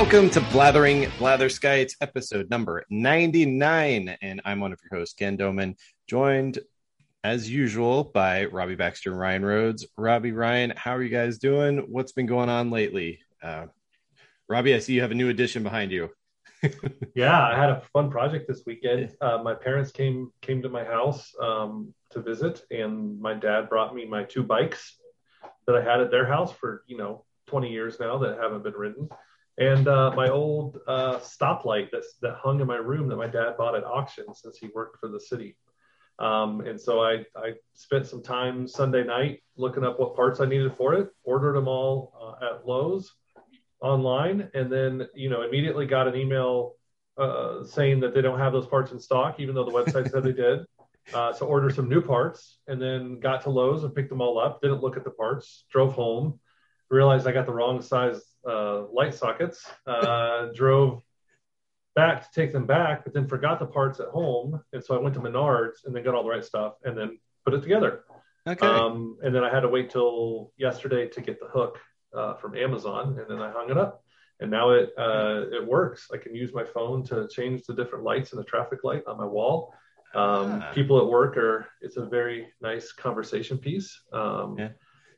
Welcome to Blathering Blatherskites, episode number 99. And I'm one of your hosts, Ken Doman, joined as usual by Robbie Baxter and Ryan Rhodes. Robbie, Ryan, how are you guys doing? What's been going on lately? Uh, Robbie, I see you have a new addition behind you. yeah, I had a fun project this weekend. Uh, my parents came came to my house um, to visit, and my dad brought me my two bikes that I had at their house for you know 20 years now that haven't been ridden, and uh, my old uh, stoplight that's that hung in my room that my dad bought at auction since he worked for the city. Um, and so I, I spent some time Sunday night looking up what parts I needed for it, ordered them all uh, at Lowe's online, and then you know immediately got an email uh, saying that they don't have those parts in stock, even though the website said they did. Uh, so ordered some new parts, and then got to Lowe's and picked them all up. Didn't look at the parts. Drove home, realized I got the wrong size uh, light sockets. Uh, drove back to take them back, but then forgot the parts at home, and so I went to Menards and then got all the right stuff, and then put it together. Okay. Um, and then I had to wait till yesterday to get the hook uh, from Amazon, and then I hung it up. And now it uh, it works. I can use my phone to change the different lights in the traffic light on my wall. Um, Ah. People at work are. It's a very nice conversation piece. Um, Yeah.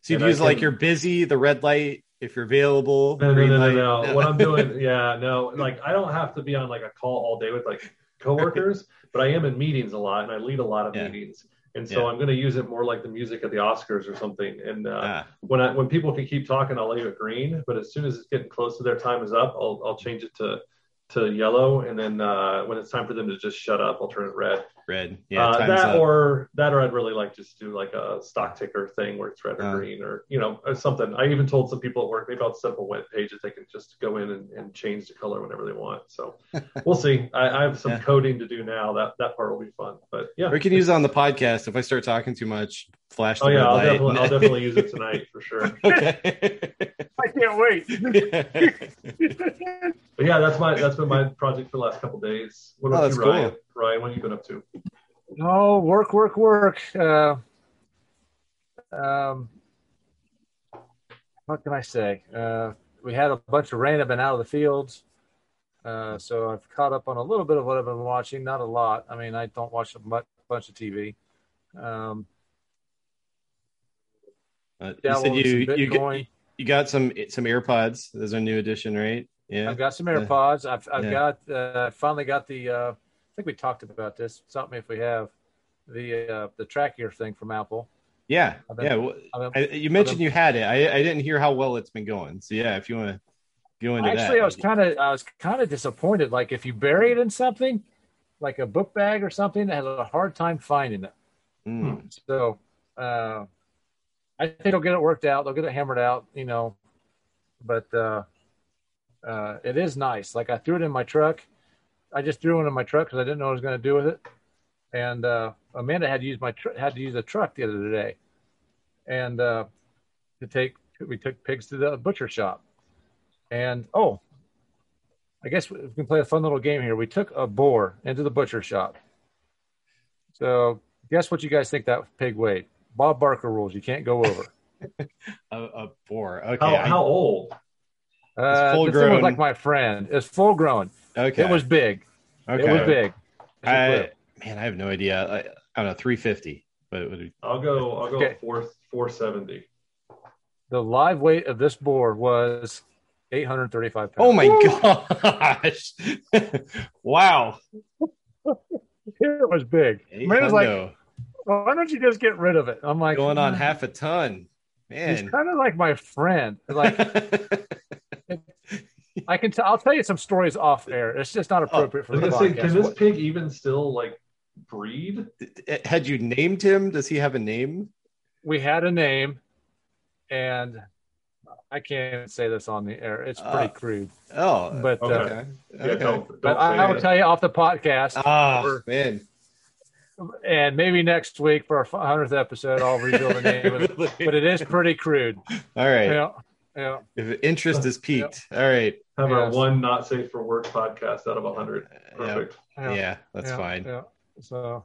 So you'd I use like can- you're busy, the red light, if you're available. No, no, green no, no, no. What I'm doing, yeah, no. Like I don't have to be on like a call all day with like coworkers, but I am in meetings a lot, and I lead a lot of Yeah. meetings. And so Yeah. I'm going to use it more like the music at the Oscars or something. And uh, Ah, when I when people can keep talking, I'll leave it green. But as soon as it's getting close to their time is up, I'll I'll change it to to yellow. And then uh, when it's time for them to just shut up, I'll turn it red. Red. Yeah, uh, that up. or that or I'd really like just do like a stock ticker thing where it's red or Uh. green or you know or something. I even told some people at work maybe I'll set up a web page that they can just go in and, and change the color whenever they want. So we'll see. I, I have some Yeah. coding to do now. That that part will be fun. But yeah. we can use it on the podcast. If I start talking too much, flash the Oh yeah, red I'll light. definitely I'll definitely use it tonight for sure. okay. I can't wait. But yeah, that's my that's been my project for the last couple days. What Oh, about that's you, cool. Ryan? Ryan, what have you been up to? no, work, work, work. Uh, um, what can I say? Uh, we had a bunch of rain. I've been out of the fields. Uh, so I've caught up on a little bit of what I've been watching, not a lot. I mean, I don't watch a mu- bunch of TV. Um, Uh, you said you you, get, Bitcoin. you got some some AirPods. There's a new edition, right? Yeah. I've got some AirPods. I've, I've Yeah. got, uh, I finally got the, uh, I think we talked about this. Stop me if we have the, uh, the trackier thing from Apple. Yeah. Been- yeah. Well, been- I, you mentioned been- you had it. I, I didn't hear how well it's been going. So yeah, if you want to go into Actually, that. I was kind of I was kind of disappointed. Like if you bury it in something, like a book bag or something, I had a hard time finding it. Mm. So uh, I think they'll get it worked out. They'll get it hammered out, you know. But uh, uh, it is nice. Like I threw it in my truck. I just threw one in my truck because I didn't know what I was going to do with it. And uh, Amanda had to use my tr- had to use the truck the other day, and uh, to take we took pigs to the butcher shop. And oh, I guess we can play a fun little game here. We took a boar into the butcher shop. So guess what you guys think that pig weighed? Bob Barker rules. You can't go over. A, a boar. Okay. How I- how old? Uh, full this thing was grown. like my friend. It's full grown. Okay. It was big. okay. It was big. It's a I, clip. man, I have no idea. I, I don't know. 350. But it would I'll go I'll go Okay. four four seventy. The live weight of this board was 835 pounds. Oh my gosh! wow. It was big. Hey, Amanda's like, hundo. why don't you just get rid of it? I'm like, going on "Mm, half a ton, Man, He's kind of like my friend. Like I can, t- I'll tell you some stories off air. It's just not appropriate I for the gonna say, podcast. can this pig even still like breed? Had you named him? Does he have a name? we had a name, and I can't say this on the air. It's pretty Uh, crude, Oh, but uh, okay. Yeah, okay. don't, don't but I, I will tell you off the podcast, Ah, Or- man. and maybe next week for our hundredth episode, I'll reveal the name of it. But it is pretty crude. All right. Yeah, yeah. If interest is piqued. All right. Have our one not safe for work podcast out of a hundred. Perfect. Yeah, yeah. that's yeah, fine. Yeah. So,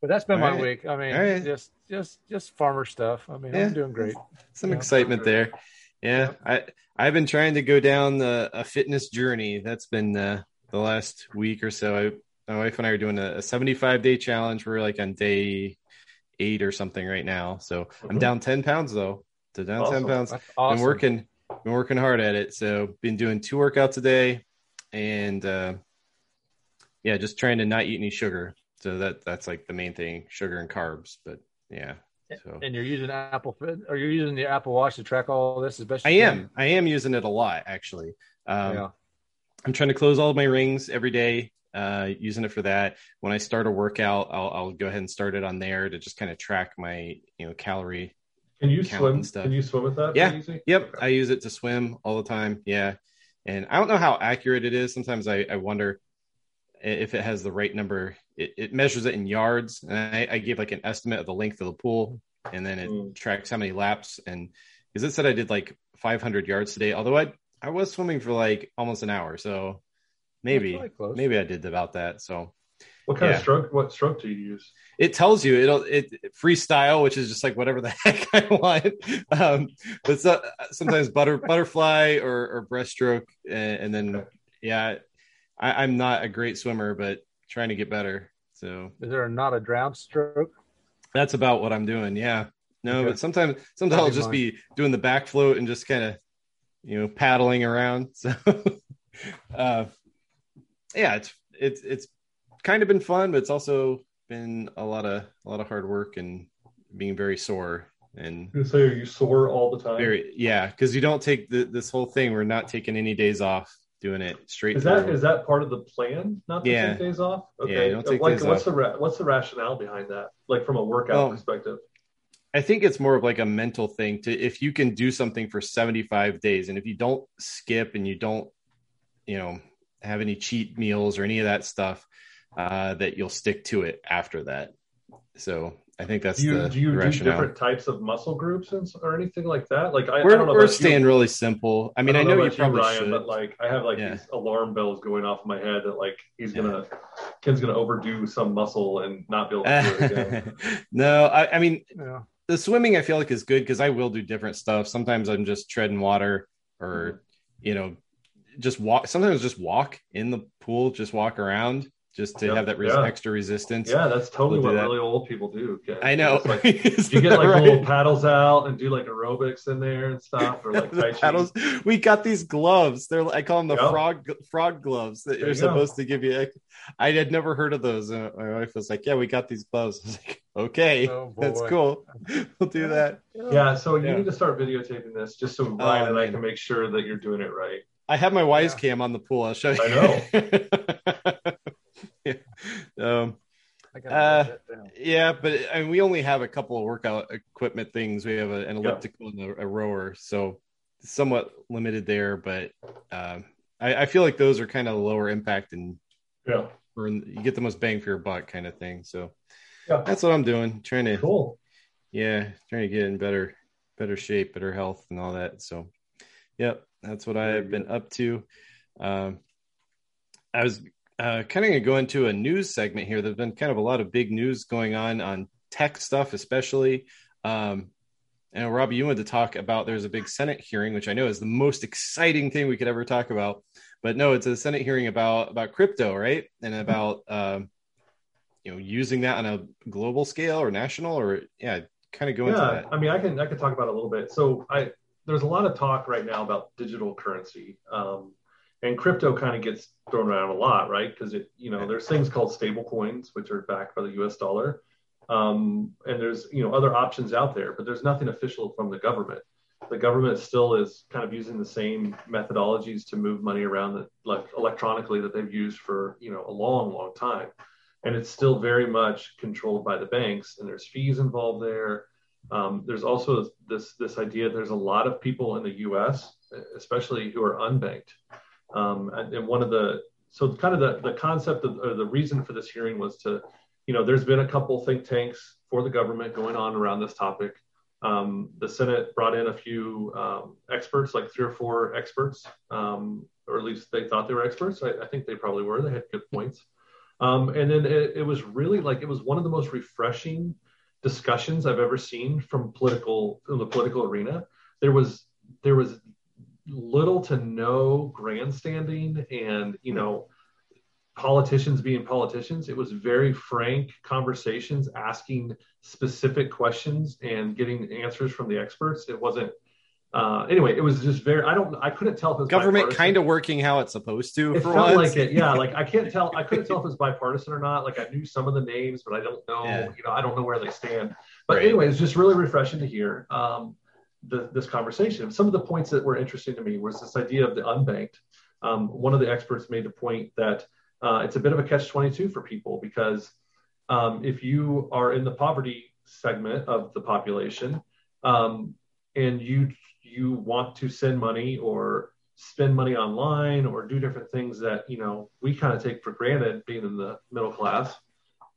but that's been All my right. week. I mean, All right. just just just farmer stuff. I mean, Yeah. I'm doing great. Some Yeah. excitement there. Yeah, I I've been trying to go down the a fitness journey. That's been uh, the last week or so. I, my wife and I are doing a, a 75 day challenge. We're like on day eight or something right now. So mm-hmm. I'm down 10 pounds though. So down awesome. 10 pounds. Awesome. Been working, been working hard at it. So been doing two workouts a day, and uh, yeah, just trying to not eat any sugar. So that that's like the main thing, sugar and carbs. But yeah. So. And you're using Apple Fit, or you're using the Apple Watch to track all this, especially. I am. I am using it a lot, actually. Um, yeah. I'm trying to close all of my rings every day. Uh, using it for that. When I start a workout, I'll, I'll go ahead and start it on there to just kind of track my you know calorie. Can you swim? Stuff. Can you swim with that? Yeah. Yep. Okay. I use it to swim all the time. Yeah. And I don't know how accurate it is. Sometimes I, I wonder if it has the right number. It, it measures it in yards, and I, I, gave like an estimate of the length of the pool, and then it mm. tracks how many laps. And because it said I did like 500 yards today, although I I was swimming for like almost an hour, so maybe maybe I did about that. So what kind yeah. of stroke? What stroke do you use? It tells you it'll it freestyle, which is just like whatever the heck I want. Um, but so, sometimes butter butterfly or, or breaststroke, and, and then okay. yeah, I, I'm not a great swimmer, but trying to get better. So is there not a drown stroke? That's about what I'm doing. Yeah. No, okay. but sometimes sometimes I'll just be doing the back float and just kind of you know paddling around. So uh yeah, it's it's it's kind of been fun, but it's also been a lot of a lot of hard work and being very sore and say are you sore all the time very yeah because you don't take the, this whole thing we're not taking any days off doing it straight is that is that part of the plan not to yeah. take days off okay yeah, like what's off. the ra- what's the rationale behind that like from a workout well, perspective i think it's more of like a mental thing to if you can do something for 75 days and if you don't skip and you don't you know have any cheat meals or any of that stuff, uh, that you'll stick to it after that. So I think that's do you, the do you rationale. do different types of muscle groups and, or anything like that? Like I, we're, I don't know we're staying you. really simple. I mean, I, I know, know you probably you, Ryan, should, but like I have like yeah. these alarm bells going off in my head that like he's gonna yeah. Ken's gonna overdo some muscle and not be able to do it again. no, I, I mean yeah. the swimming I feel like is good because I will do different stuff. Sometimes I'm just treading water or mm-hmm. you know just walk sometimes just walk in the pool just walk around just to have that res- yeah. extra resistance yeah that's totally what that. really old people do okay. i know like, you get like right? little paddles out and do like aerobics in there and stuff or like paddles we got these gloves they're i call them the yep. frog frog gloves that you're supposed to give you i had never heard of those and my wife was like yeah we got these gloves I was like okay oh, that's cool we'll do that yeah so you need to start videotaping this just so oh, Ryan oh, and i can make sure that you're doing it right I have my Wyze yeah. cam on the pool. I'll show you. I know. Yeah. Um, uh, yeah, but I mean, we only have a couple of workout equipment things. We have a, an elliptical and a, a, rower, so somewhat limited there. But um, I, I, feel like those are kind of lower impact and yeah, or you get the most bang for your buck kind of thing. So yeah, that's what I'm doing. Trying to cool. Yeah, trying to get in better better shape, better health, and all that. So, yep. That's what I have been up to. Um, I was uh, kind of going to go into a news segment here. There's been kind of a lot of big news going on on tech stuff, especially. Um, and Robbie, you wanted to talk about there's a big Senate hearing, which I know is the most exciting thing we could ever talk about. But no, it's a Senate hearing about about crypto, right? And about um, you know using that on a global scale or national, or yeah, kind of go yeah, into that. I mean, I can I can talk about it a little bit. So I there's a lot of talk right now about digital currency. Um, and crypto kind of gets thrown around a lot, right? Because it, you know, there's things called stable coins, which are backed by the U.S. dollar, um, and there's you know other options out there, but there's nothing official from the government. The government still is kind of using the same methodologies to move money around that, like electronically, that they've used for you know a long, long time, and it's still very much controlled by the banks, and there's fees involved there. Um, there's also this this idea. There's a lot of people in the U.S., especially who are unbanked, um, and, one of the so kind of the the concept of or the reason for this hearing was to, you know, there's been a couple think tanks for the government going on around this topic. Um, the Senate brought in a few um, experts, like three or four experts, um, or at least they thought they were experts. I, I think they probably were. They had good points. Um, and then it, it was really like it was one of the most refreshing discussions I've ever seen from political from the political arena. There was there was little to no grandstanding and you know politicians being politicians it was very frank conversations asking specific questions and getting answers from the experts it wasn't uh, anyway, it was just very. I don't. I couldn't tell if it was government kind of working how it's supposed to. It felt once. like it. Yeah, like I can't tell. I couldn't tell if it was bipartisan or not. Like I knew some of the names, but I don't know. Yeah. You know, I don't know where they stand. But right. anyway, it's just really refreshing to hear um, the, this conversation. Some of the points that were interesting to me was this idea of the unbanked. Um, one of the experts made the point that uh, it's a bit of a catch twenty two for people because um, if you are in the poverty segment of the population um, and you you want to send money or spend money online or do different things that you know we kind of take for granted being in the middle class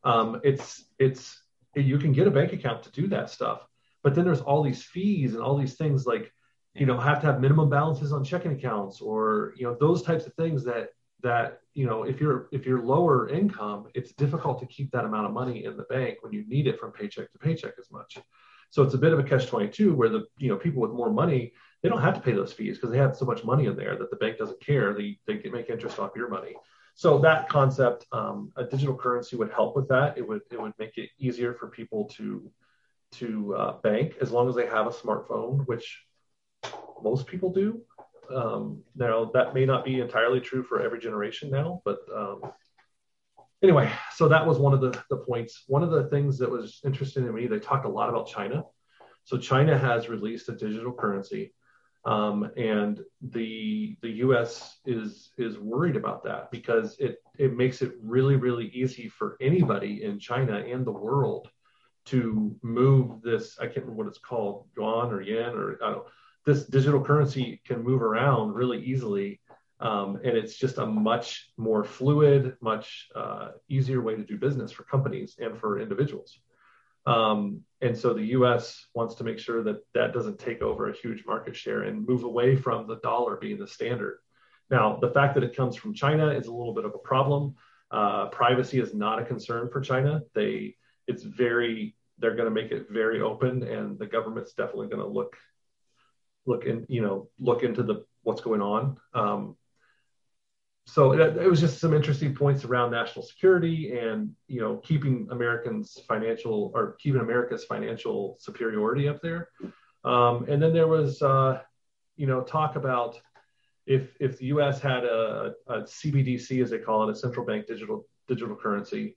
um, it's it's you can get a bank account to do that stuff but then there's all these fees and all these things like you know have to have minimum balances on checking accounts or you know those types of things that that you know if you're if you're lower income it's difficult to keep that amount of money in the bank when you need it from paycheck to paycheck as much so it's a bit of a catch 22 where the you know people with more money they don't have to pay those fees because they have so much money in there that the bank doesn't care. They they can make interest off your money. So that concept, um, a digital currency would help with that. It would it would make it easier for people to to uh, bank as long as they have a smartphone, which most people do. Um, now that may not be entirely true for every generation now, but um, anyway, so that was one of the, the points. One of the things that was interesting to me, they talked a lot about China. So China has released a digital currency, um, and the the U.S. is is worried about that because it it makes it really really easy for anybody in China and the world to move this. I can't remember what it's called, yuan or yen or I don't know. This digital currency can move around really easily um, and it's just a much more fluid, much uh, easier way to do business for companies and for individuals. Um, and so the US wants to make sure that that doesn't take over a huge market share and move away from the dollar being the standard. Now, the fact that it comes from China is a little bit of a problem. Uh, privacy is not a concern for China. They, it's very, they're going to make it very open, and the government's definitely going to look, look in, you know, look into the what's going on. Um, so it, it, was just some interesting points around national security and you know keeping Americans financial or keeping America's financial superiority up there. Um, and then there was uh, you know talk about if if the U.S. had a, a, CBDC as they call it, a central bank digital digital currency,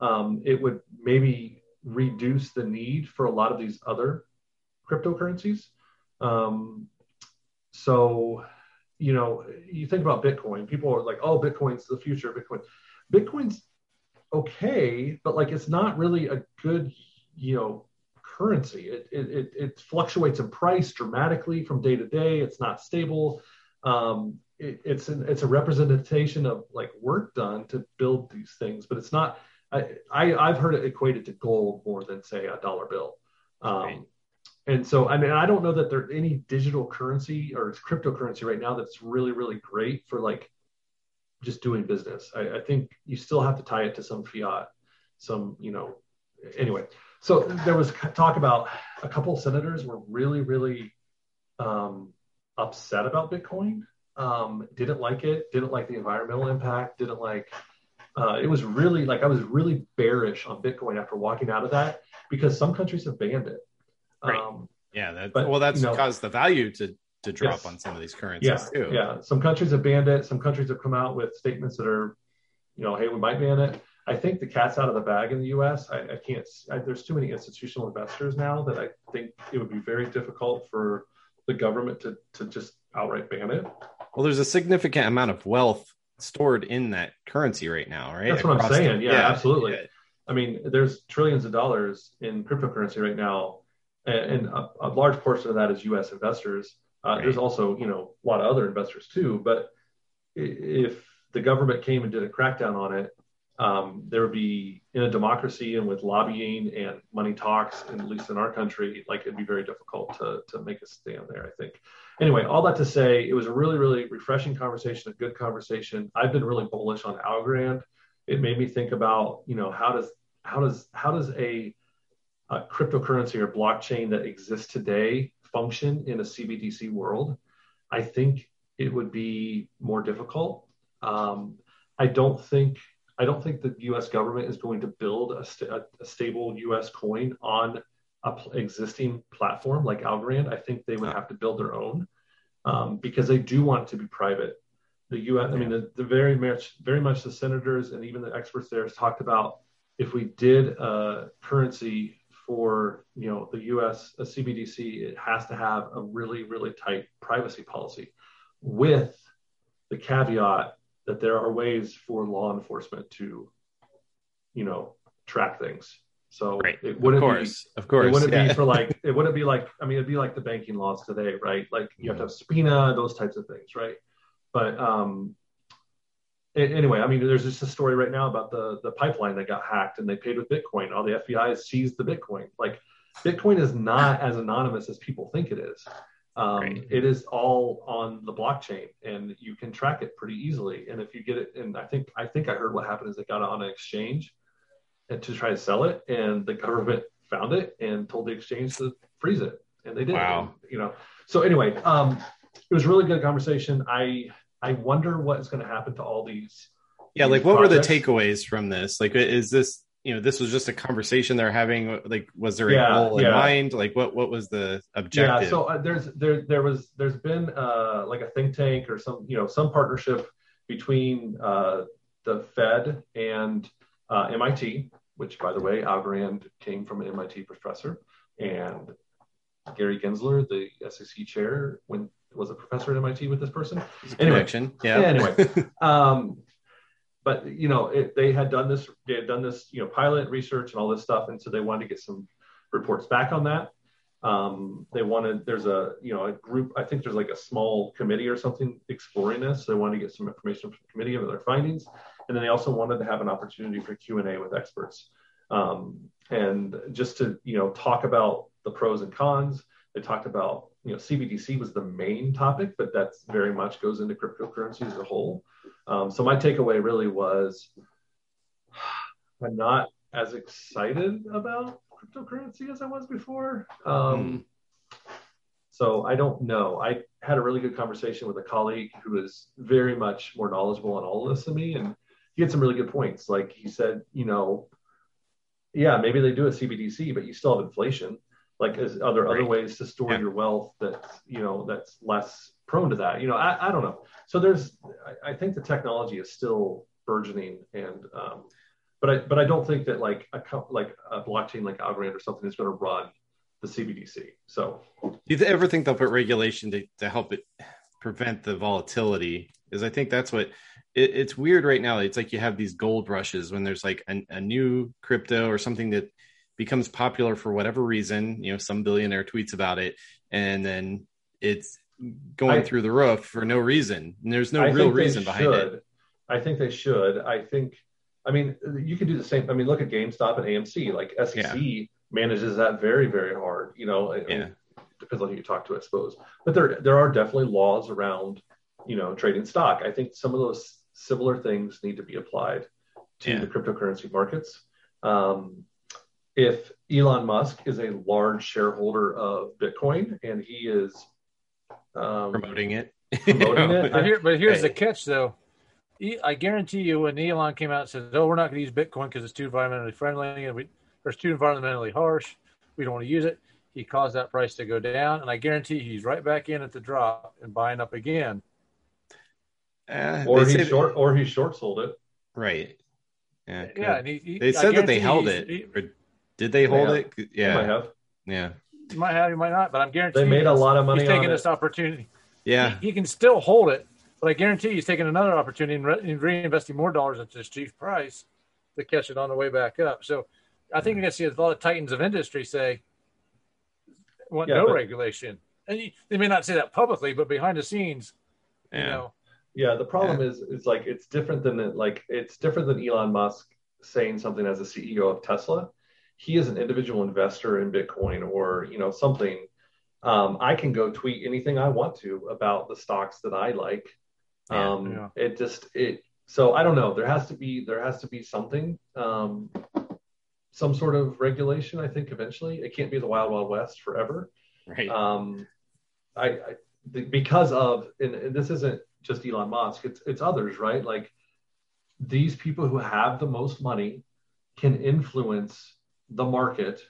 um, it would maybe reduce the need for a lot of these other cryptocurrencies. Um, so you know, you think about Bitcoin, people are like, oh, Bitcoin's the future of Bitcoin. Bitcoin's okay, but like it's not really a good, you know, currency. It, it, it fluctuates in price dramatically from day to day. It's not stable. Um, it, it's an, it's a representation of like work done to build these things, but it's not. I, I have heard it equated to gold more than say a dollar bill. Um, right. And so, I mean, I don't know that there's any digital currency or cryptocurrency right now that's really, really great for like just doing business. I, I think you still have to tie it to some fiat, some, you know, anyway. So there was talk about a couple of senators were really, really um, upset about Bitcoin. Um, didn't like it. Didn't like the environmental impact. Didn't like. Uh, it was really like I was really bearish on Bitcoin after walking out of that because some countries have banned it. Right. Um, yeah. That, but, well, that's you know, caused the value to to drop yes. on some of these currencies yeah, too. Yeah. Some countries have banned it. Some countries have come out with statements that are, you know, hey, we might ban it. I think the cat's out of the bag in the U.S. I, I can't. I, there's too many institutional investors now that I think it would be very difficult for the government to to just outright ban it. Well, there's a significant amount of wealth stored in that currency right now, right? That's what I'm saying. The, yeah, yeah, absolutely. Yeah. I mean, there's trillions of dollars in cryptocurrency right now and, a, a, large portion of that is U.S. investors. Uh, right. There's also, you know, a lot of other investors too. But if the government came and did a crackdown on it, um, there would be in a democracy and with lobbying and money talks, and at least in our country, like it'd be very difficult to to make a stand there. I think. Anyway, all that to say, it was a really, really refreshing conversation, a good conversation. I've been really bullish on Algorand. It made me think about, you know, how does how does how does a a cryptocurrency or blockchain that exists today function in a CBDC world, I think it would be more difficult. Um, I don't think I don't think the U.S. government is going to build a, st- a stable U.S. coin on a pl- existing platform like Algorand. I think they would have to build their own um, because they do want it to be private. The U.S. I mean, the, the very much very much the senators and even the experts there has talked about if we did a currency for you know the U.S. a CBDC, it has to have a really really tight privacy policy with the caveat that there are ways for law enforcement to, you know, track things. So right. it wouldn't of course, be, of course, it wouldn't yeah. be for like, it wouldn't be like, I mean, it'd be like the banking laws today, right? Like you have to have subpoena, those types of things, right? But um, anyway, I mean, there's just a story right now about the the pipeline that got hacked and they paid with Bitcoin. All the FBI seized the Bitcoin. Like Bitcoin is not as anonymous as people think it is. Um. It is all on the blockchain, and you can track it pretty easily. And if you get it, and I think I think I heard what happened is they got it on an exchange, and to try to sell it, and the government found it and told the exchange to freeze it, and they did. Wow. And, you know. So anyway, um, it was really good conversation. I I wonder what is going to happen to all these. Yeah, these like what projects. were the takeaways from this? Like, is this you know this was just a conversation they're having like was there a yeah, goal in yeah. mind like what what was the objective yeah so uh, there's there there was there's been uh like a think tank or some you know some partnership between uh the fed and uh, mit which by the way algorand came from an mit professor and gary gensler the sec chair when was a professor at mit with this person anyway connection. yeah anyway um but you know it, they had done this they had done this you know pilot research and all this stuff and so they wanted to get some reports back on that. Um, they wanted there's a you know a group i think there's like a small committee or something exploring this so they wanted to get some information from the committee of their findings and then they also wanted to have an opportunity for q&a with experts. Um, and just to you know talk about the pros and cons they talked about you know cbdc was the main topic but that's very much goes into cryptocurrency as a whole um, so my takeaway really was I'm not as excited about cryptocurrency as I was before. Um, mm. So I don't know. I had a really good conversation with a colleague who is very much more knowledgeable on all of this than me, and he had some really good points. Like he said, you know, yeah, maybe they do a CBDC, but you still have inflation. Like, is, are there right. other ways to store yeah. your wealth that's you know that's less prone to that? You know, I, I don't know so there's I, I, think the technology is still burgeoning and um, but I but I don't think that like a like a blockchain like Algorand or something is going to run the CBDC. So do you ever think they'll put regulation to, to help it prevent the volatility? is I think that's what it, it's weird right now. It's like you have these gold rushes when there's like a, a new crypto or something that becomes popular for whatever reason. You know, some billionaire tweets about it, and then it's going I, through the roof for no reason. And there's no I real reason behind should. it. I think they should. I think, I mean, you could do the same. I mean, look at GameStop and AMC. Like SEC yeah. manages that very, very hard. You know, yeah. depends on who you talk to, I suppose. But there, there are definitely laws around, you know, trading stock. I think some of those similar things need to be applied to yeah. the cryptocurrency markets. Um, if Elon Musk is a large shareholder of Bitcoin and he is um, promoting it. Promoting it. but, here, but here's hey. the catch, though. I guarantee you, when Elon came out and said, "Oh, we're not going to use Bitcoin because it's too environmentally friendly and we, or it's too environmentally harsh, we don't want to use it," he caused that price to go down, and I guarantee he's right back in at the drop and buying up again. Uh, or he short, or he short sold it. Right. Yeah. Yeah. And he, he, they said that they held it. He, did they hold it? Yeah. Might have. Yeah. You might have, you might not, but I'm guaranteed they made a lot of money. He's taking this opportunity. Yeah, he, he, can still hold it, but I guarantee he's taking another opportunity and, re- and reinvesting more dollars into this cheap price to catch it on the way back up. So I think you're going to see a lot of titans of industry say, "Want yeah, no but, regulation," and you, they may not say that publicly, but behind the scenes, yeah. you know. Yeah, the problem yeah. is, is like it's different than like it's different than Elon Musk saying something as a CEO of Tesla he is an individual investor in Bitcoin or you know something, um, I can go tweet anything I want to about the stocks that I like. Yeah, um, yeah. It just it so I don't know. There has to be there has to be something, um, some sort of regulation. I think eventually it can't be the wild wild west forever. Right. Um, I, I because of and, and this isn't just Elon Musk, it's it's others, right? Like these people who have the most money can influence the market.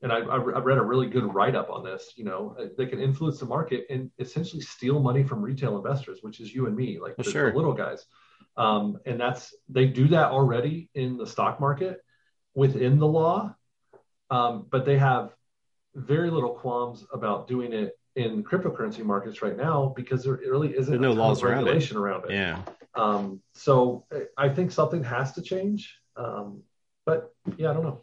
And I, I read a really good write up on this. You know, they can influence the market and essentially steal money from retail investors, which is you and me, like Well, the, sure. the little guys. Um, and that's they do that already in the stock market within the law, um, but they have very little qualms about doing it in cryptocurrency markets right now because there really isn't There's no laws around it. regulation around it. Yeah. Um, so I think something has to change. Um, but yeah, I don't know.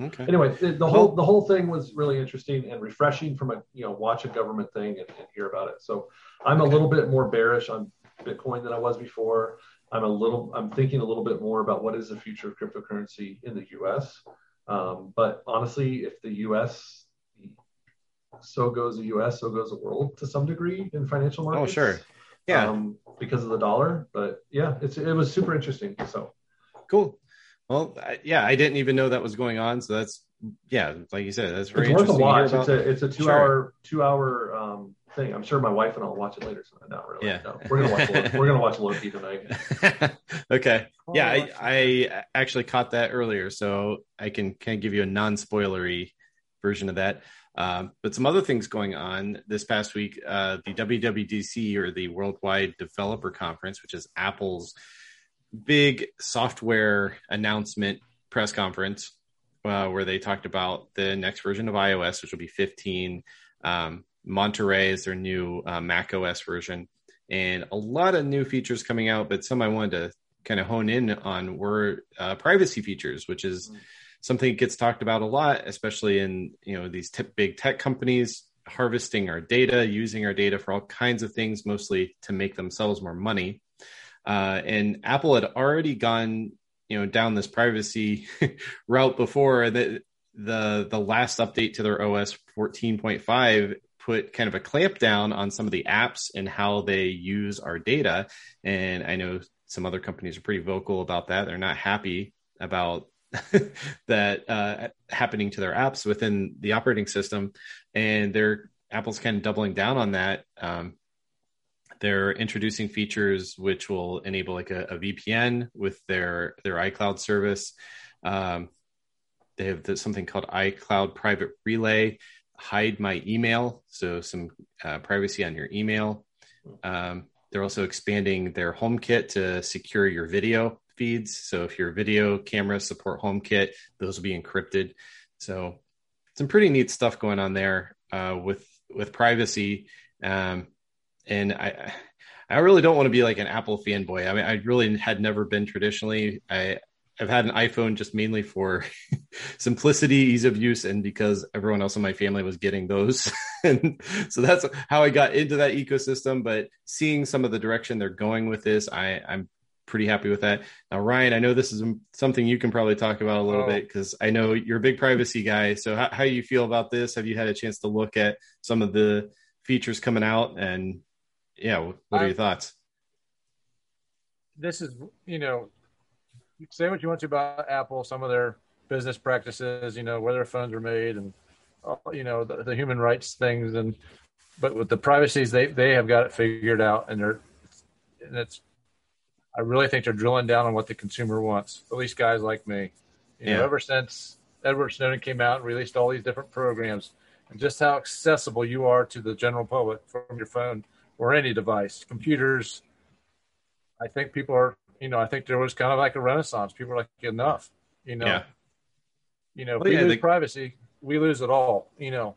Okay. Anyway, the, the whole the whole thing was really interesting and refreshing from a you know watch a government thing and, and hear about it. So I'm Okay. a little bit more bearish on Bitcoin than I was before. I'm a little I'm thinking a little bit more about what is the future of cryptocurrency in the U.S. Um, but honestly, if the U.S. so goes the U.S. so goes the world to some degree in financial markets. Oh, sure. Yeah. um, because of the dollar. But yeah, it's it was super interesting. So cool. Well, I, yeah, I didn't even know that was going on. So that's, yeah, like you said, that's very it's worth a to watch. It's a it's a two Sure. hour two hour um, thing. I'm sure my wife and I'll watch it later. So not really. Yeah. No, we're gonna watch Loki. we're gonna watch Loki tonight. okay. Yeah, I, I actually caught that earlier, so I can kind of give you a non-spoilery version of that. Um, but some other things going on this past week: uh, the WWDC or the Worldwide Developer Conference, which is Apple's big software announcement press conference, uh, where they talked about the next version of iOS, which will be 15. Um, Monterey is their new uh, Mac OS version, and a lot of new features coming out. But some I wanted to kind of hone in on were uh, privacy features, which is Mm. something that gets talked about a lot, especially in you know these tip, big tech companies harvesting our data, using our data for all kinds of things, mostly to make themselves more money. Uh, and Apple had already gone you know down this privacy route before. The the the last update to their OS 14.5 put kind of a clamp down on some of the apps and how they use our data. And I know some other companies are pretty vocal about that. They're not happy about that uh, happening to their apps within the operating system. And they're Apple's kind of doubling down on that. Um, they're introducing features which will enable like a, a VPN with their their iCloud service. Um, they have this, something called iCloud Private Relay, hide my email, so some uh, privacy on your email. Um, they're also expanding their HomeKit to secure your video feeds. So if your video cameras support HomeKit, those will be encrypted. So some pretty neat stuff going on there uh, with with privacy. Um, and I I really don't want to be like an Apple fanboy. I mean, I really had never been traditionally. I I've had an iPhone just mainly for simplicity, ease of use, and because everyone else in my family was getting those. and so that's how I got into that ecosystem. But seeing some of the direction they're going with this, I, I'm pretty happy with that. Now, Ryan, I know this is something you can probably talk about a little Oh. bit because I know you're a big privacy guy. So how, how do you feel about this? Have you had a chance to look at some of the features coming out and yeah, what are your thoughts? this is you know say what you want to about apple some of their business practices you know where their phones are made and uh, you know the, the human rights things and but with the privacies they they have got it figured out and they're and it's i really think they're drilling down on what the consumer wants at least guys like me you know Yeah. ever since edward snowden came out and released all these different programs and just how accessible you are to the general public from your phone or any device computers I think people are, you know, I think there was kind of like a renaissance. People are like, enough, you know, Yeah. you know, Well, we yeah, lose the- privacy, we lose it all, you know,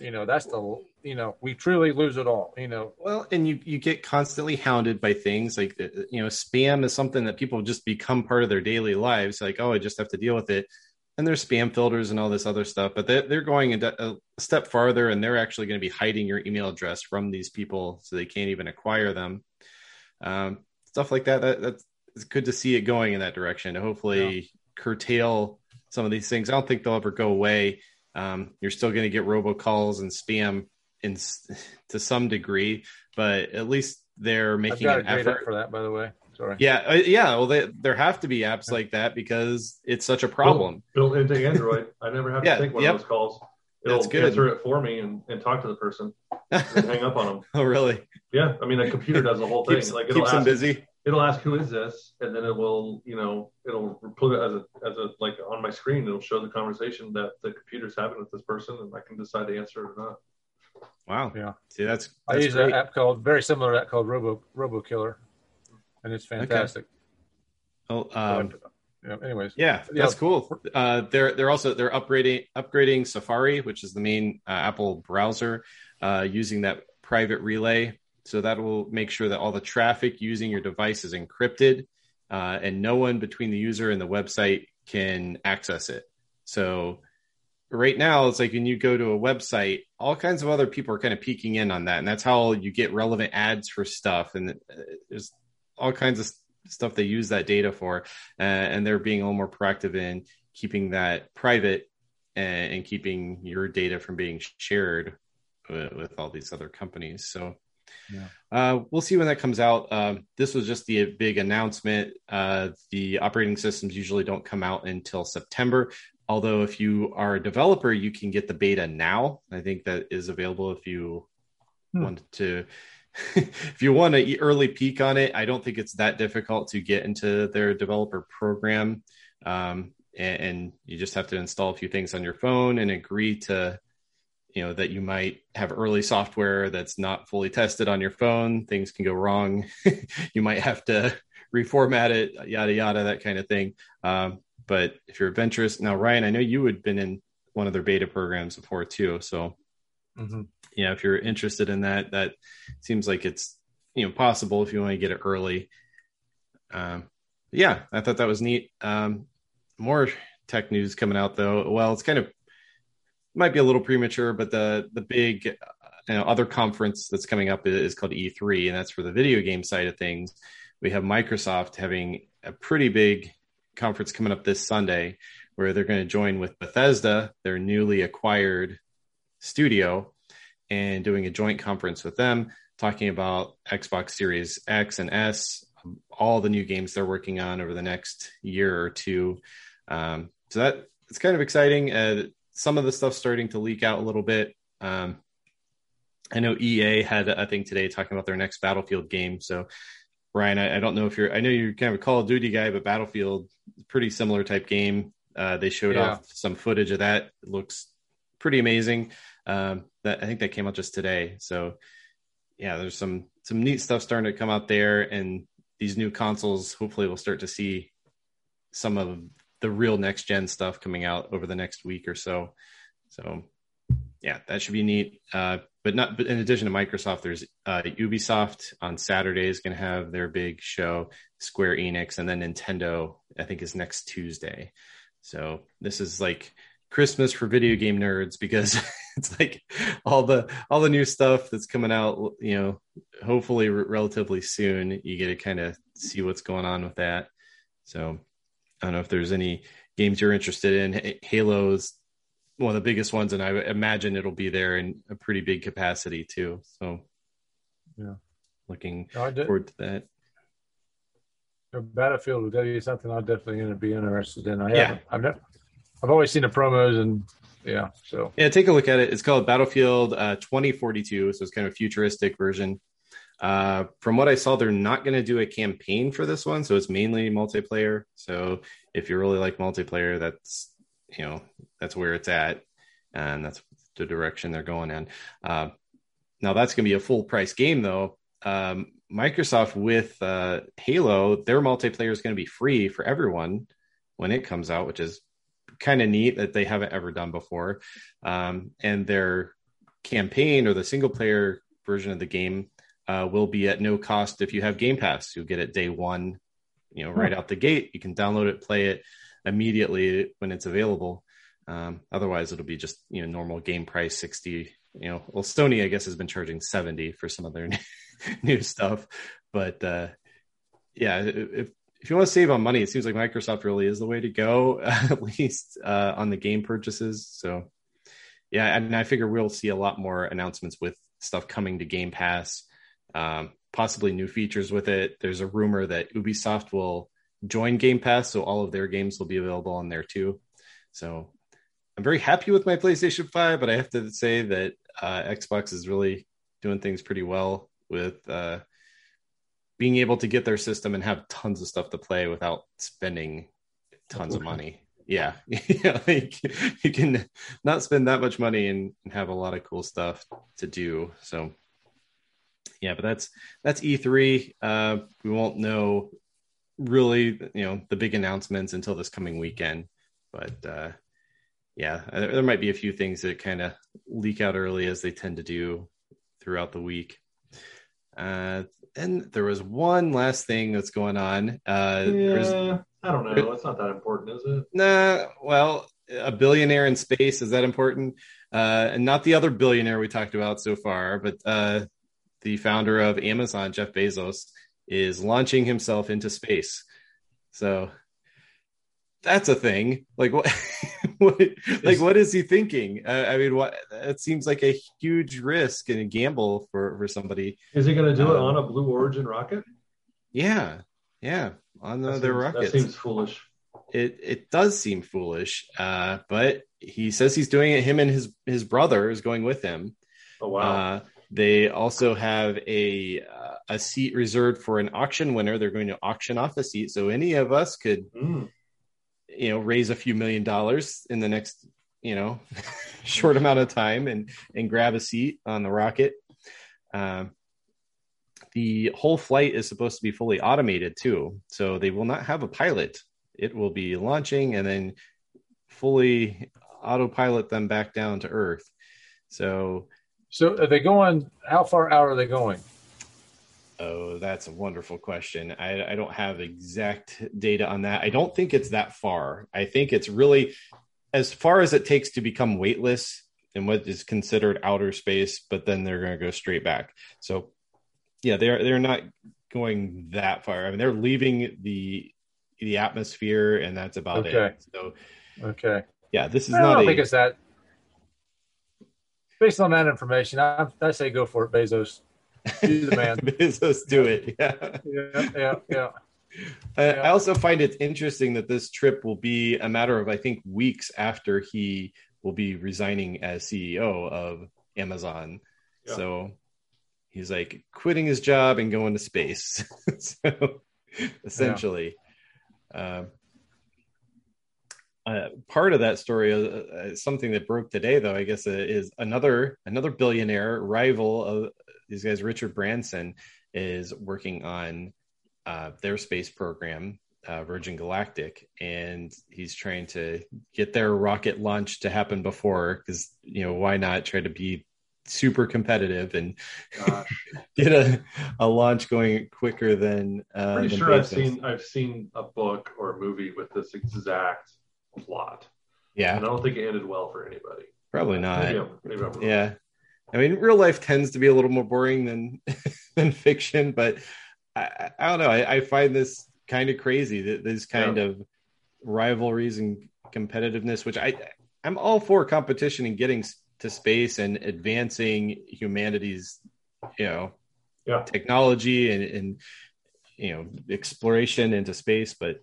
you know, that's the, you know, we truly lose it all, you know, Well, and you you get constantly hounded by things like uh, you know spam is something that people just become part of their daily lives. Like oh, I just have to deal with it. And there's spam filters and all this other stuff, but they're, they're going a, a step farther, and they're actually going to be hiding your email address from these people, so they can't even acquire them. Um, stuff like that. That that's it's good to see it going in that direction. To hopefully curtail some of these things. I don't think they'll ever go away. Um, you're still going to get robocalls and spam in to some degree, but at least they're making an effort. for that, by the way. Sorry. Yeah, uh, yeah. Well, they, there have to be apps like that because it's such a problem. Built, built into Android. I never have Yeah, to take one yep. of those calls. it'll That's good. answer it for me and, and talk to the person and hang up on them. oh, really? Yeah, I mean, a computer does the whole thing. Keeps, like it'll keeps them busy. it'll ask who is this, and then it will, you know, it'll put it as a as a like on my screen. It'll show the conversation that the computer's having with this person, and I can decide to answer it or not. Wow. Yeah. See, that's, I use great. an app called very similar to that called Robo Robo Killer, and it's fantastic. Oh, um, yeah. Anyways, Yeah, Yeah. that's cool. Uh, they're they're also they're upgrading upgrading Safari, which is the main uh, Apple browser, uh, using that private relay. So that will make sure that all the traffic using your device is encrypted, uh, and no one between the user and the website can access it. So right now, it's like when you go to a website, all kinds of other people are kind of peeking in on that, and that's how you get relevant ads for stuff. And uh, there's all kinds of stuff they use that data for uh, and they're being a little more proactive in keeping that private and, and keeping your data from being shared with, with all these other companies. So Yeah. uh, we'll see when that comes out. Um, this was just the big announcement. Uh, the operating systems usually don't come out until September. Although, if you are a developer, you can get the beta now. I think that is available if you Hmm. wanted to if you want to early peek on it, I don't think it's that difficult to get into their developer program. Um, and, and you just have to install a few things on your phone and agree to, you know, that you might have early software that's not fully tested on your phone. Things can go wrong. you might have to reformat it, yada, yada, that kind of thing. Um, but if you're adventurous, now, Ryan, I know you had been in one of their beta programs before too. So, hmm yeah, if you're interested in that, that seems like it's you know possible if you want to get it early. Um, yeah, I thought that was neat. Um, more tech news coming out though. Well, it's kind of might be a little premature, but the the big you know, other conference that's coming up is called E3, and that's for the video game side of things. We have Microsoft having a pretty big conference coming up this Sunday, where they're going to join with Bethesda, their newly acquired studio, and doing a joint conference with them, talking about Xbox Series X and S, all the new games they're working on over the next year or two. Um, so that it's kind of exciting. Uh, some of the stuff starting to leak out a little bit. Um, I know EA had a thing today talking about their next Battlefield game. So, Ryan, I, I don't know if you're, I know you're kind of a Call of Duty guy, but Battlefield, pretty similar type game. Uh, they showed Yeah. off some footage of that. It looks pretty amazing. Um, that I think that came out just today. So, yeah, there's some some neat stuff starting to come out there, and these new consoles. Hopefully, we'll start to see some of the real next gen stuff coming out over the next week or so. So, yeah, that should be neat. Uh, but not. But in addition to Microsoft, there's uh, Ubisoft on Saturday is going to have their big show. Square Enix, and then Nintendo. I think is next Tuesday. So this is like Christmas for video game nerds because it's like all the all the new stuff that's coming out. You know, hopefully re- relatively soon. You get to kind of see what's going on with that. So I don't know if there's any games you're interested in. H- Halo's one of the biggest ones, and I imagine it'll be there in a pretty big capacity too. So Yeah. looking No, forward to that. Battlefield would be something I'd definitely going to be interested in. I Yeah. haven't, I've never, I've always seen the promos and yeah, so Yeah, take a look at it. It's called Battlefield uh, 2042, so it's kind of a futuristic version. Uh, from what I saw, they're not going to do a campaign for this one, so it's mainly multiplayer. So if you really like multiplayer, that's you know that's where it's at, and that's the direction they're going in. Uh, now that's going to be a full price game, though. Um, Microsoft with uh, Halo, their multiplayer is going to be free for everyone when it comes out, which is kind of neat that they haven't ever done before. Um, and their campaign or the single player version of the game uh, will be at no cost if you have Game Pass. You'll get it day one, you know, right out the gate. You can download it, play it immediately when it's available. Um, otherwise, it'll be just you know normal game price sixty. You know, well, Sony I guess has been charging seventy for some of their new stuff, but uh, yeah, if if you want to save on money, it seems like Microsoft really is the way to go, at least uh, on the game purchases. So, yeah, and I figure we'll see a lot more announcements with stuff coming to Game Pass, um, possibly new features with it. There's a rumor that Ubisoft will join Game Pass, so all of their games will be available on there too. So, I'm very happy with my PlayStation 5, but I have to say that uh, Xbox is really doing things pretty well with uh, being able to get their system and have tons of stuff to play without spending tons of money. Yeah, like you can not spend that much money and have a lot of cool stuff to do. So, yeah, but that's that's E3. Uh, we won't know really, you know, the big announcements until this coming weekend. But uh, yeah, there might be a few things that kind of leak out early as they tend to do throughout the week. Uh, and there was one last thing that's going on. Uh, yeah, I don't know. It's not that important, is it? Nah. Well, a billionaire in space is that important? Uh, and not the other billionaire we talked about so far, but uh, the founder of Amazon, Jeff Bezos, is launching himself into space. So that's a thing. Like what? what like what is he thinking? Uh, I mean, what? It seems like a huge risk and a gamble for for somebody. Is he going to do um, it on a Blue Origin rocket? Yeah, yeah, on the, their seems, rockets. That seems foolish. It it does seem foolish, uh, but he says he's doing it. Him and his his brother is going with him. Oh wow! Uh, they also have a uh, a seat reserved for an auction winner. They're going to auction off a seat, so any of us could, mm. You know, raise a few million dollars in the next, you know, short amount of time and and grab a seat on the rocket. Um, the whole flight is supposed to be fully automated too, so they will not have a pilot. It will be launching and then fully autopilot them back down to Earth. So so are they going? How far out are they going? Oh, that's a wonderful question. I, I, don't have exact data on that. I don't think it's that far. I think it's really as far as it takes to become weightless in what is considered outer space, but then they're going to go straight back. So, yeah, they're they're not going that far. I mean, they're leaving the the atmosphere, and that's about okay. it. So, okay, yeah, this is I not. don't think it's that based on that information, I, I say go for it, Bezos. Do the man. Bezos, do it. Yeah, yeah, yeah. yeah. Uh, I also find it interesting that this trip will be a matter of, I think, weeks after he will be resigning as CEO of Amazon. Yeah. So he's like quitting his job and going to space. so essentially, yeah. uh, uh, part of that story is uh, uh, something that broke today, though. I guess uh, is another another billionaire rival of these guys. Richard Branson is working on uh, their space program, uh, Virgin Galactic, and he's trying to get their rocket launch to happen before because you know why not try to be super competitive and get a, a launch going quicker than. Uh, Pretty than sure I've seen I've seen a book or a movie with this exact plot. Yeah. And I don't think it ended well for anybody. Probably not. Maybe I'm, maybe I'm yeah. I mean, real life tends to be a little more boring than than fiction, but I, I don't know. I, I, find this kind of crazy that this kind yeah. of rivalries and competitiveness, which I I'm all for competition and getting to space and advancing humanity's, you know, yeah. technology and, and you know exploration into space, but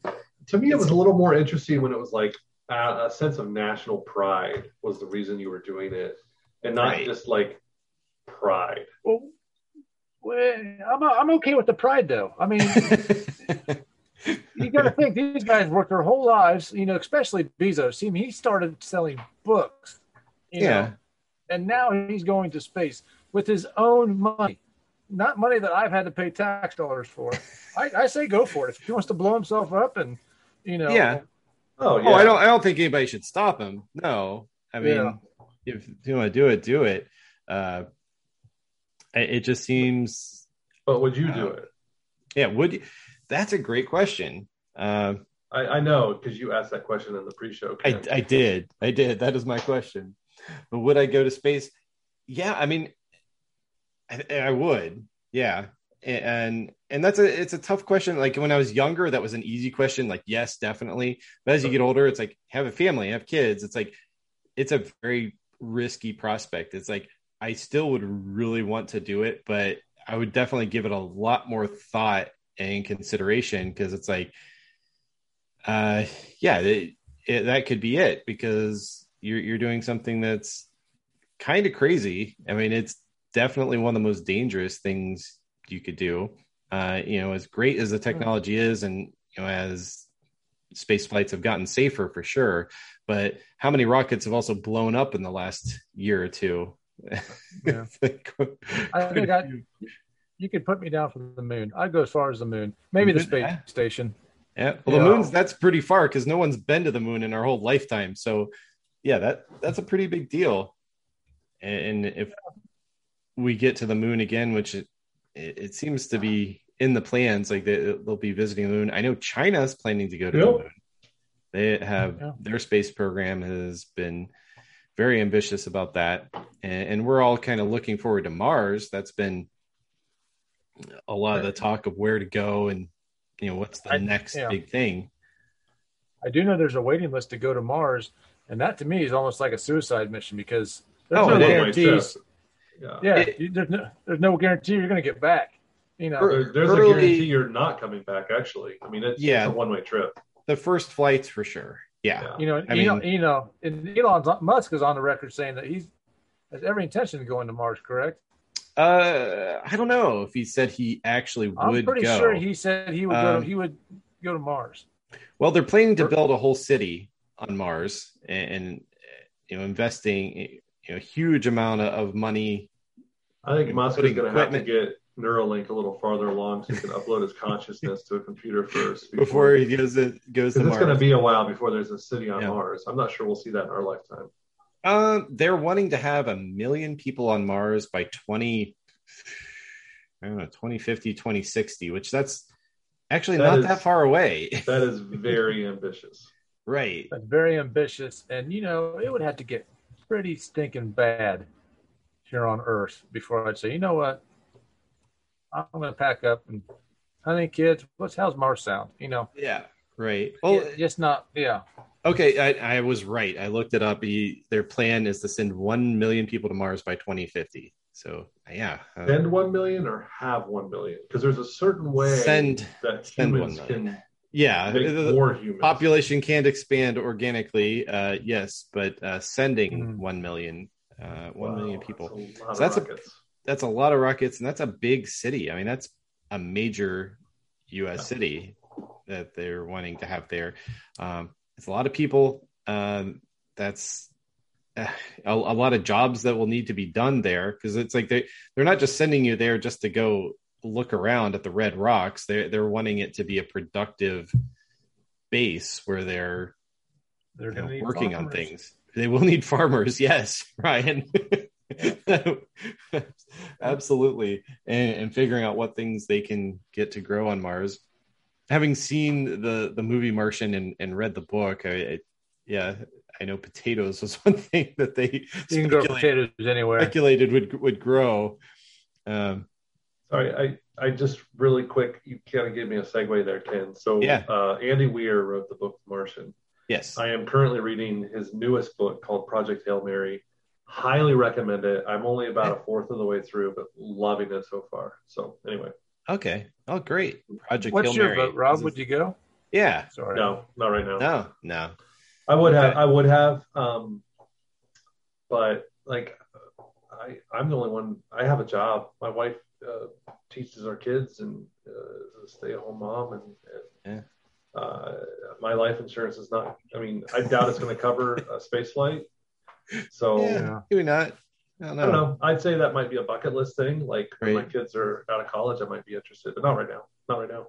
to me, it was a little more interesting when it was like a, a sense of national pride was the reason you were doing it, and not right. just like pride. Well, well I'm I'm okay with the pride though. I mean. you got to think these guys worked their whole lives, you know, especially Bezos. See, he started selling books, yeah, know, and now he's going to space with his own money not money that I've had to pay tax dollars for. I, I, say go for it. If he wants to blow himself up and you know, yeah. Oh, yeah. oh, I don't. I don't think anybody should stop him. No, I mean, yeah. If you want to do it, do it. Uh, it just seems. But would you uh, do it? Yeah, would you? That's a great question. Uh, I, I know because you asked that question in the pre-show. I, I did. I did. That is my question. But would I go to space? Yeah, I mean, I, I would. Yeah, and and that's a it's a tough question. Like when I was younger, that was an easy question. Like yes, definitely. But as you get older, it's like have a family, have kids. It's like it's a very risky prospect. It's like I still would really want to do it, but I would definitely give it a lot more thought and consideration because it's like, uh, yeah, it, it, that could be it because you're you're doing something that's kind of crazy. I mean, it's definitely one of the most dangerous things you could do. Uh, you know, as great as the technology is, and you know, as space flights have gotten safer for sure, but how many rockets have also blown up in the last year or two? Yeah. I think I, you could put me down for the moon. I'd go as far as the moon, maybe the space Yeah. station. Yeah. Well, the moon's that's pretty far because no one's been to the moon in our whole lifetime. So, yeah, that that's a pretty big deal. And if we get to the moon again, which it, it, seems to be in the plans, like they, they'll be visiting the moon. I know China's planning to go to Yep. the moon. They have Yeah. their space program has been very ambitious about that, and, and we're all kind of looking forward to Mars. That's been a lot of the talk of where to go and you know what's the I- next yeah. big thing. I do know there's a waiting list to go to Mars, and that to me is almost like a suicide mission because there's Oh, no it is. guarantees. Yeah. Yeah, It- you, there's no there's no guarantee you're going to get back. You know, Er- there's Early- a guarantee you're not coming back. Actually, I mean, it's, Yeah. it's a one way trip. The first flights for sure. Yeah. Yeah. you know, I you know, mean- you know, and Elon Musk is on the record saying that he's has every intention of going to Mars. Correct? Uh, I don't know if he said he actually I'm would pretty go. sure he said he would go. Um, To, he would go to Mars. Well, they're planning to build a whole city on Mars and, and you know investing you know a huge amount of, of money. I think Musk is going to have to get Neuralink a little farther along so he can upload his consciousness to a computer first Before he goes it goes to Because it's going to be a while before there's a city on Yeah. Mars. I'm not sure we'll see that in our lifetime. Um, they're wanting to have a million people on Mars by 20, I don't know, 2050, 2060, which that's actually That not is- that far away. That is very ambitious. right. That's very ambitious, and you know, it would have to get pretty stinking bad here on Earth before I'd say, you know what, I'm going to pack up and, honey, kids, what's how's Mars sound? You know, Yeah. Right. Well, yeah, just not, yeah. okay. I, I was right. I looked it up. He, their plan is to send 1 million people to Mars by 2050. So, yeah. uh, Send one million or have one million? Because there's a certain way Send- that send humans one can yeah. the- more humans. population can't expand organically uh yes but uh sending Mhm. 1 million uh one million Wow, people That's a So that's a- rockets. That's a lot of rockets and that's a big city. I mean that's a major us city that they're wanting to have there. Um it's a lot of people um that's uh, a, a lot of jobs that will need to be done there because it's like they they're not just sending you there just to go look around at the red rocks. They're they're wanting it to be a productive base where they're They're you know, going to need working on things. They will need farmers, yes, Ryan. Absolutely, and, and figuring out what things they can get to grow on Mars. Having seen the the movie Martian and, and read the book, I, I yeah, I know potatoes was one thing that they You can grow potatoes anywhere. speculated would would grow. Um, Sorry, I, I just really quick, you kind of gave me a segue there, Ken. So Yeah. uh, Andy Weir wrote the book Martian. yes, I am currently reading his newest book called Project Hail Mary. Highly recommend it. I'm only about a fourth of the way through, but loving it so far. So anyway, okay, oh great, Project What's Hail your Mary. vote, Rob? Is Would you go? Yeah, Sorry. no, not right now. no, no, I would have, I would have, um, but like, I, I'm the only one. I have a job. My wife uh, teaches our kids and uh, is a stay-at-home mom, and, and uh, my life insurance is not. I mean, I doubt it's going to cover a space flight. So yeah, Yeah. maybe not. I don't I don't know. I'd say that might be a bucket list thing. Like when my kids are out of college, I might be interested, but not right now. Not right now.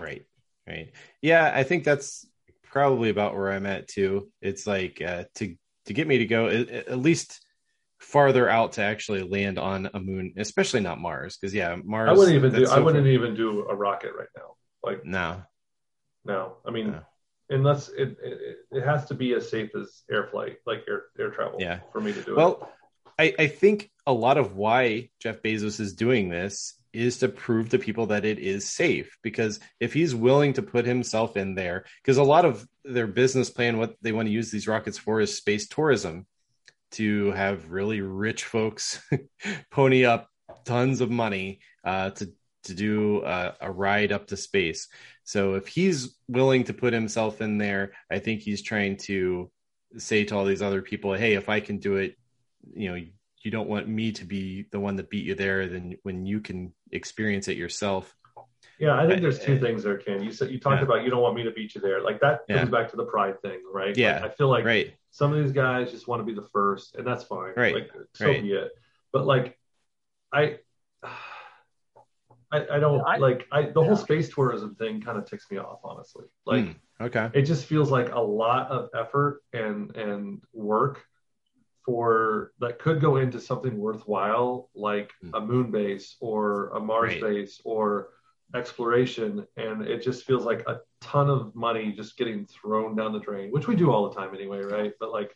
Right. Right. Yeah, I think that's probably about where I'm at too. It's like uh, to to get me to go at, at least farther out to actually land on a moon, especially not Mars, because yeah, Mars. I wouldn't even do. that's I wouldn't far- even do a rocket right now. Like No. no. I mean, No. Unless it, it it has to be as safe as air flight, like air air travel. Yeah. For me to do it. Well, I, I think a lot of why Jeff Bezos is doing this is to prove to people that it is safe. Because if he's willing to put himself in there, because a lot of their business plan, what they want to use these rockets for is space tourism to have really rich folks pony up tons of money uh, to to do a, a ride up to space. So if he's willing to put himself in there, I think he's trying to say to all these other people, "Hey, if I can do it, you know, you don't want me to be the one that beat you there. Then when you can experience it yourself." Yeah, I think there's two uh, things there, Ken. You said you talked Yeah. about you don't want me to beat you there. Like that Yeah. comes back to the pride thing, right? Yeah, Like, I feel like Right. some of these guys just want to be the first, and that's fine. Right, Like so right. be it. But like, I, I, I don't I- like I the yeah. whole space tourism thing kind of ticks me off, honestly. Like Mm, okay. it just feels like a lot of effort and and work for that could go into something worthwhile like a moon base or a mars Right. base or exploration and it just feels like a ton of money just getting thrown down the drain which we do all the time anyway right but like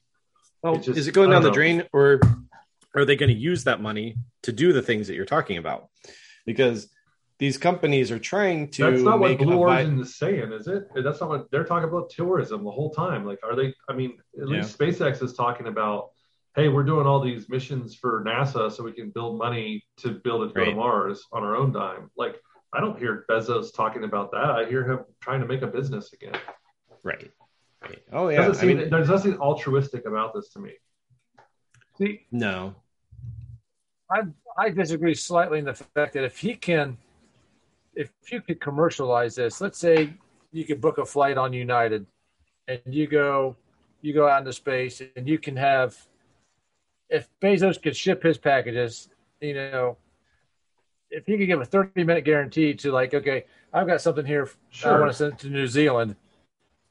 Well, it just- Is it going down the know. drain, or are they going to use that money to do the things that you're talking about? Because these companies are trying to that's not what blue a vi- origin is saying is it that's not what they're talking about tourism the whole time like are they i mean at least spacex is talking about hey we're doing all these missions for nasa so we can build money to build it to go to mars on our own dime like i don't hear bezos talking about that i hear him trying to make a business again right. right. Oh yeah. doesn't I mean, there's nothing altruistic about this to me see, no. I I disagree slightly in the fact that if he can, if you could commercialize this, let's say you could book a flight on United, and you go, you go out into space, and you can have, if Bezos could ship his packages, you know, if he could give a thirty minute guarantee to like, okay, I've got something here, I want to send it to New Zealand,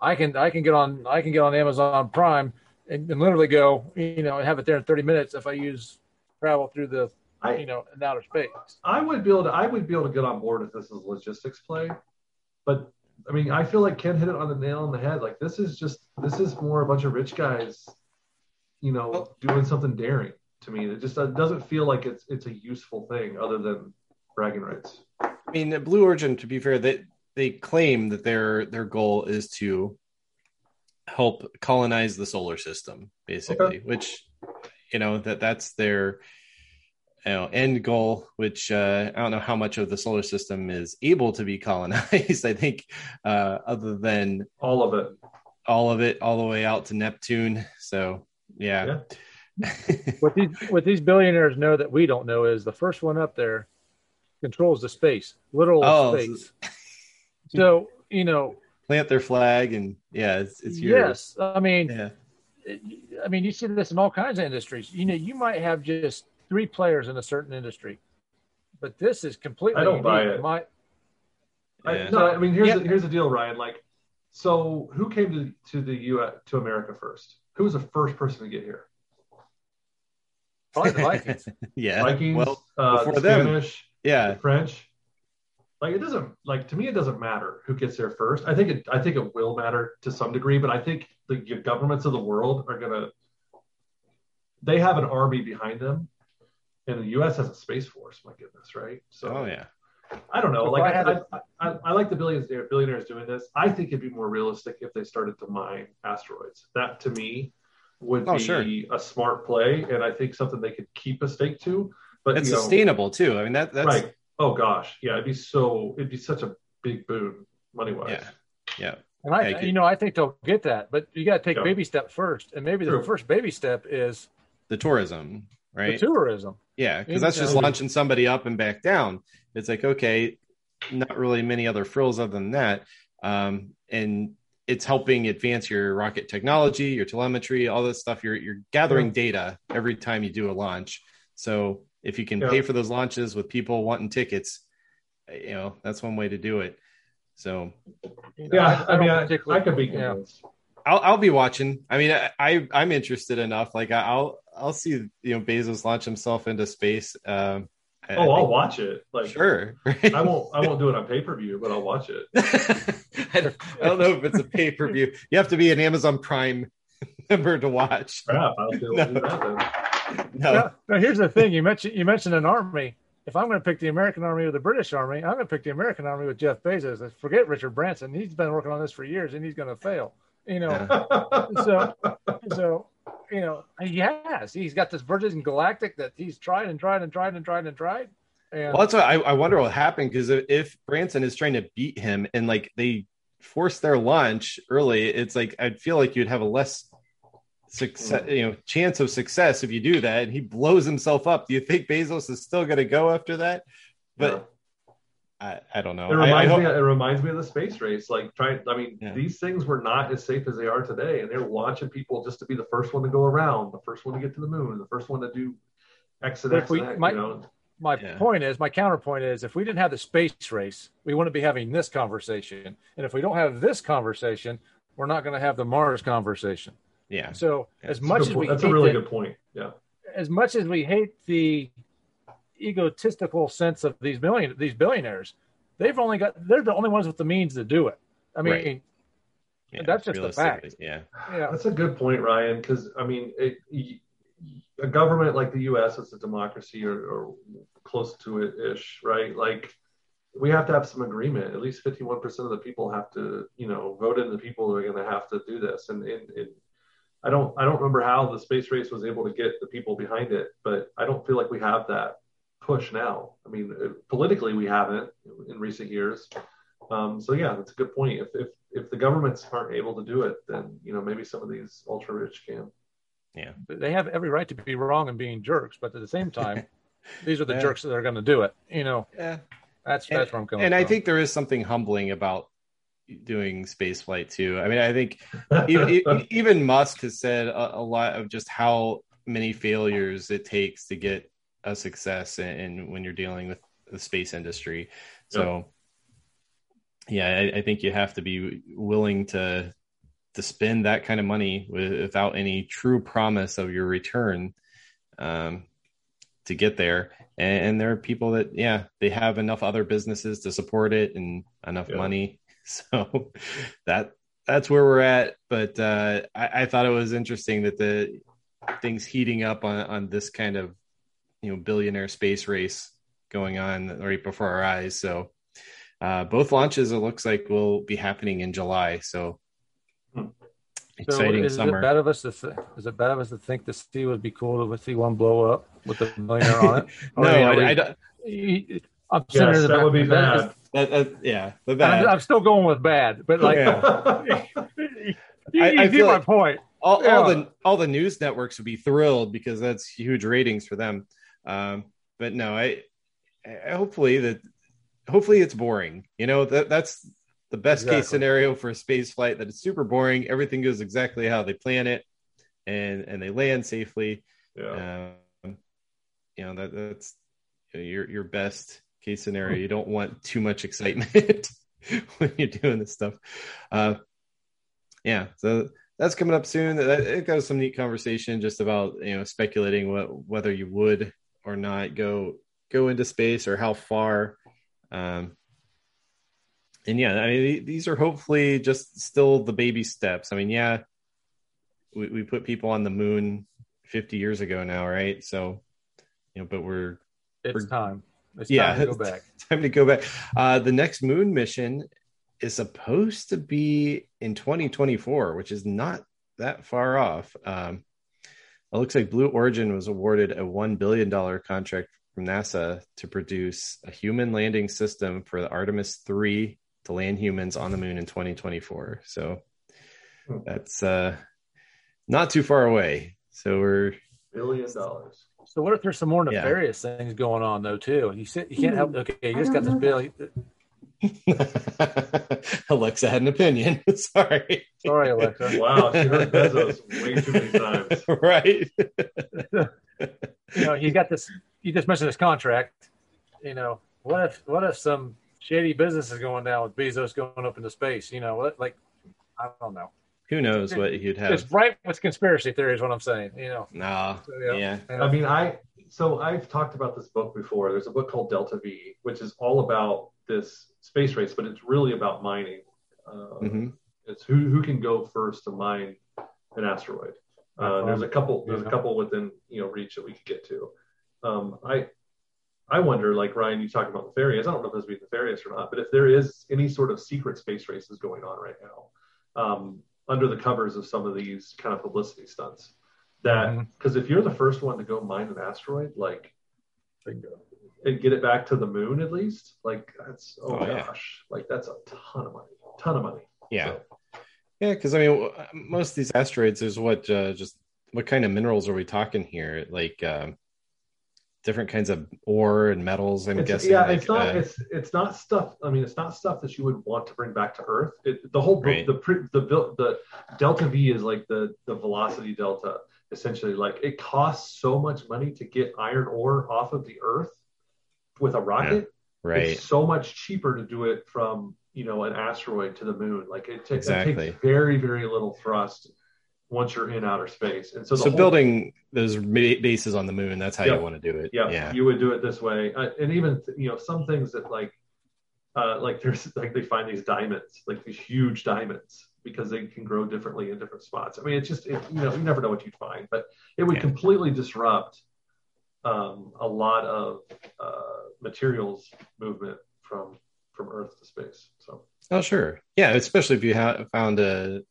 I can I can get on I can get on Amazon Prime and, and literally go, you know, and have it there in thirty minutes if I use travel through the I- you know in outer space. I would be able to I would be able to get on board if this is a logistics play. But I mean, I feel like Ken hit it on the nail on the head. Like this is just this is more a bunch of rich guys, you know, doing something daring to me. It just doesn't feel like it's it's a useful thing other than bragging rights. I mean, Blue Origin, to be fair, they they claim that their their goal is to help colonize the solar system, basically. Which, you know, that that's their you know end goal. Which uh, I don't know how much of the solar system is able to be colonized. I think, uh, other than All of it. all of it, all the way out to Neptune. So, yeah. What these what these billionaires know that we don't know is the first one up there controls the space, literal Oh, space. So you know, Plant their flag, and yeah, it's it's yours. yes, I mean, Yeah. I mean, you see this in all kinds of industries. You know, you might have just three players in a certain industry, but this is completely. I don't buy it. My, I, Yeah. no, I mean here's Yeah. the, here's the deal, Ryan. Like, so who came to to the U to America first? Who was the first person to get here? probably the Vikings. yeah. Vikings, Well, uh, before the them. Spanish, yeah. the French. Like it doesn't like to me. It doesn't matter who gets there first. I think it. I think it will matter to some degree, but I think the governments of the world are gonna. They have an army behind them, and the U.S. has a space force. My goodness, right? So Oh yeah. I don't know. So Like if I I, I, I, I like the billionaires billionaires doing this. I think it'd be more realistic if they started to mine asteroids. That to me would Oh, be sure. a smart play, and I think something they could keep a stake to. But It's you know, sustainable too. I mean that that's right? Oh gosh, yeah, it'd be so. It'd be such a big boon money wise. Yeah. yeah. And I, Yeah, you you know, I think they'll get that, but you got to take Yeah. baby step first, and maybe the True. first baby step is The tourism, right? the tourism. yeah, because that's just launching somebody up and back down. It's like okay, not really many other frills other than that, um, and it's helping advance your rocket technology, your telemetry, all this stuff. You're you're gathering data every time you do a launch. So if you can Yeah. pay for those launches with people wanting tickets, you know that's one way to do it. So You know, Yeah, I, mean, I, I could be yeah. Convinced. I'll I'll be watching. I mean, I, I I'm interested enough. Like I- I'll I'll see you know Bezos launch himself into space. Um, I- Oh, I I'll think- watch it. Like, sure. I won't. I won't do it on pay per view, but I'll watch it. I, don't, I don't know if it's a pay per view. You have to be an Amazon Prime member to watch. Crap, I'll be do that then. No, Now, now, here's the thing: you mentioned you mentioned an army. If I'm going to pick the American Army or the British Army, I'm going to pick the American Army with Jeff Bezos. Forget Richard Branson; he's been working on this for years, and he's going to fail. You know, so so you know he has. He's got this Virgin Galactic that he's tried and tried and tried and tried and tried. And well, that's why I, I wonder what happened because if Branson is trying to beat him and like they force their launch early, it's like I'd feel like you'd have a less success, mm. you know, chance of success if you do that, and he blows himself up. Do you think Bezos is still going to go after that? But I, I don't know. It reminds I, I me. hope- It reminds me of the space race. Like trying. I mean, Yeah. these things were not as safe as they are today, and they're launching people just to be the first one to go around, the first one to get to the moon, the first one to do X and if X we- and X. my- you know, my Yeah. point is, my counterpoint is, if we didn't have the space race, we wouldn't be having this conversation. And if we don't have this conversation, we're not going to have the Mars conversation. yeah, So Yeah, as much as we that's hate a really the- good point. Yeah. as much as we hate the egotistical sense of these billion these billionaires, they've only got they're the only ones with the means to do it. I mean, Right. yeah, that's just a fact. Yeah, yeah, That's a good point, Ryan. Because I mean, it, y- a government like the U.S. is a democracy or, or close to it ish, right? Like we have to have some agreement. At least fifty-one percent of the people have to, you know, vote in the people who are going to have to do this. And, and, and I don't, I don't remember how the space race was able to get the people behind it, but I don't feel like we have that push now. I mean, uh, politically, we haven't in recent years. Um, so yeah, that's a good point. If, if if the governments aren't able to do it, then you know maybe some of these ultra rich can. Yeah, they have every right to be wrong and being jerks, but at the same time, these are the Yeah. jerks that are going to do it. You know, yeah. that's And- that's where I'm coming And from. I think there is something humbling about doing space flight too. I mean, I think even, even Musk has said a, a lot of just how many failures it takes to get a success in, in when you're dealing with the space industry. So, yeah, I, I think you have to be willing to to spend that kind of money with, without any true promise of your return um, to get there. And, and there are people that, yeah, they have enough other businesses to support it and enough Yeah. money. So that that's where we're at. But uh, I, I thought it was interesting that the things heating up on on this kind of you know billionaire space race going on right before our eyes. So uh, both launches it looks like will be happening in July. So Hmm. So exciting is summer. it bad of us to th- is it bad of us to think the sea would be cool to see one blow up with a millionaire on it? no, Or, I, we- I don't. I'm sending yes, that back- would be bad. That, that, yeah, the I'm. I'm still going with bad, but like Yeah. you, I- you I get feel my like- point. all, all the all the news networks would be thrilled because that's huge ratings for them. Um, but no, I, I hopefully that hopefully it's boring. You know that that's the best case scenario for a space flight. That it's super boring. Everything goes exactly how they plan it, and and they land safely. yeah. Um, you know that that's your your best case scenario. You don't want too much excitement when you're doing this stuff. Uh, yeah, so that's coming up soon. That it got some neat conversation just about you know speculating what whether you would or not go go into space or how far. Um, and yeah, I mean these are hopefully just still the baby steps. I mean, yeah, we, we put people on the moon 50 years ago now, right? So, you know, but we're It's We're- time. It's yeah, time to go back. time to go back. Uh, the next moon mission is supposed to be in 2024, which is not that far off. Um, it looks like Blue Origin was awarded a $1 billion contract from NASA to produce a human landing system for the Artemis 3 to land humans on the moon in 2024. So Hmm. that's uh, not too far away. So we're Billion dollars. So what if there's some more Yeah. nefarious things going on though too? You said you can't help. Okay, you just got this bill. Alexa had an opinion. Sorry. Sorry, Alexa. Wow, she heard Bezos way too many times. right. you know, you got this. You just mentioned this contract. You know, what if what if some shady business is going down with Bezos going up into space? You know, what like I don't know. Who knows what he'd have? It's right with conspiracy theory is what I'm saying. You know, Nah. So, yeah. Yeah. And I mean, I so I've talked about this book before. There's a book called Delta V, which is all about this space race, but it's really about mining. Uh, Mhm. It's who who can go first to mine an asteroid. Uh, there's a couple. There's a couple within you know reach that we could get to. Um, I I wonder, like Ryan, you talking about nefarious. I don't know if this would be nefarious or not, but if there is any sort of secret space races going on right now, um, under the covers of some of these kind of publicity stunts, that because if you're the first one to go mine an asteroid, like Bingo. And get it back to the moon at least, like that's oh, Oh, my yeah. gosh, like that's a ton of money, ton of money. Yeah. So, Yeah. Because I mean, most of these asteroids, is what uh, just what kind of minerals are we talking here? Like um, different kinds of ore and metals. I'm It's- guessing. yeah, like, it's not. uh, it's it's not stuff. I mean, it's not stuff that you would want to bring back to Earth. It, the whole Right. the the the the delta V is like the the velocity delta. Essentially, like it costs so much money to get iron ore off of the Earth with a rocket. right. It's so much cheaper to do it from you know an asteroid to the moon. Like it, ta- it takes very very little thrust once you're in outer space. And so So, whole, building those bases on the moon, that's how Yeah. you want to do it. yeah, Yeah. you would do it this way uh, and even you know some things that like uh, like there's like they find these diamonds like these huge diamonds because they can grow differently in different spots i mean it's just it, you know you never know what you'd find but it would Yeah. completely disrupt um, a lot of uh, materials movement from from earth to space so Oh, sure. Yeah, especially if you have found a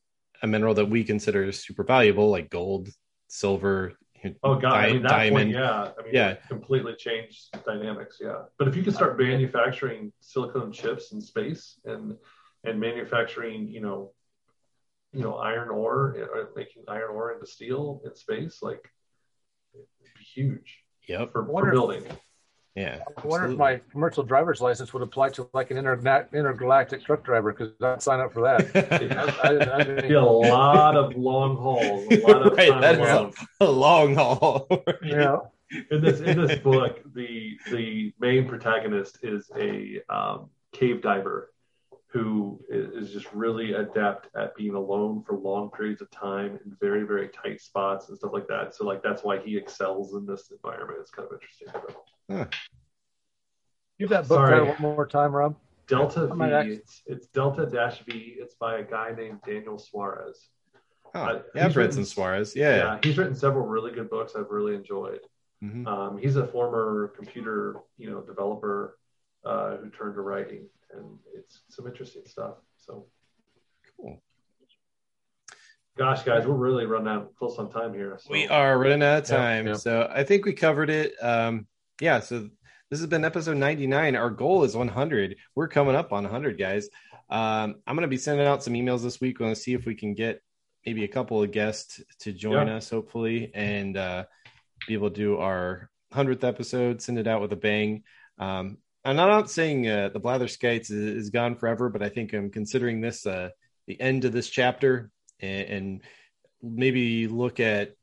a mineral that we consider super valuable, like gold, silver, oh god i mean that diamond. point yeah i mean Yeah. it completely changed dynamics yeah but if you could start manufacturing silicon chips in space and and manufacturing you know you know iron ore or making iron ore into steel in space like it'd be huge Yep. for, Wonder- for building Yeah. I wonder if my commercial driver's license would apply to like an interna- intergalactic truck driver because I'd sign up for that. I, I, I It'd be a lot of long hauls a lot of Right, that is alone. a long haul. yeah. in this in this book, the the main protagonist is a um, cave diver who is, is just really adept at being alone for long periods of time in very very tight spots and stuff like that. So like that's why he excels in this environment. It's kind of interesting. Huh. Give that book Sorry. title one more time, Rob. Delta V, it's, it's Delta Dash V. It's by a guy named Daniel Suarez. Oh, Uh, yeah, I've read written- some Suarez. Yeah. yeah, he's written several really good books I've really enjoyed. Mhm. Um, he's a former computer, you know, developer uh, who turned to writing, and it's some interesting stuff. So, Cool. gosh, guys, we're really running out close on time here. So. We are running out of Yeah, time. yeah. So I think we covered it. Um, yeah. So this has been episode 99. Our goal is 100. We're coming up on 100, guys. Um, I'm going to be sending out some emails this week. We're going to see if we can get maybe a couple of guests to join Yeah. us, hopefully, and uh, be able to do our 100th episode, send it out with a bang. Um, I'm not saying uh, the Blather Skates is, is gone forever, but I think I'm considering this uh, the end of this chapter and, and maybe look at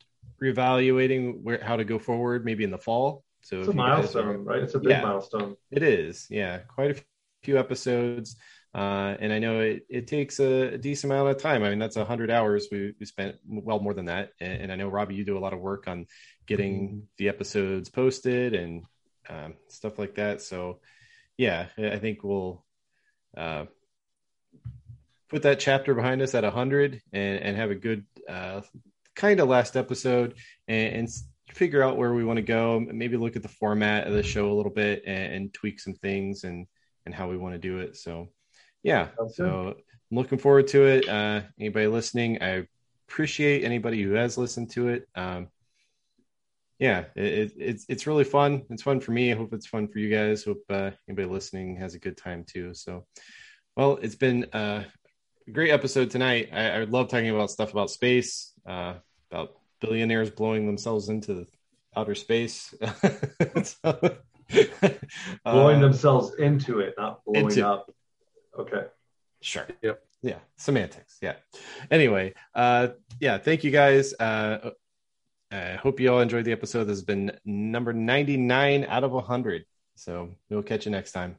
reevaluating where how to go forward, maybe in the fall. So it's a milestone, are- right? It's a big Yeah. milestone. it is, yeah, quite a few episodes, uh, and I know it, it takes a, decent amount of time. I mean, that's a hundred hours we, we spent, well more than that. And, and I know Robbie, you do a lot of work on getting the episodes posted and um, stuff like that. So, yeah, I think we'll uh, put that chapter behind us at a hundred and, and have a good uh, kind of last episode and, and figure out where we want to go. Maybe look at the format of the show a little bit and, and tweak some things and and how we want to do it. So, yeah. Sounds So I'm looking forward to it. Uh, anybody listening, I appreciate anybody who has listened to it. Um, yeah, it, it, it's it's really fun. It's fun for me. I hope it's fun for you guys. Hope uh, anybody listening has a good time too. So, well, it's been uh, a great episode tonight. I, I love talking about stuff about space, uh, about billionaires blowing themselves into outer space. So, Blowing uh, themselves into it, not blowing into- up. Okay. Sure. Yep. Yeah. Semantics. Yeah. Anyway, uh, yeah. Thank you guys. Uh, I hope you all enjoyed the episode. This has been number 99 out of 100. So we'll catch you next time.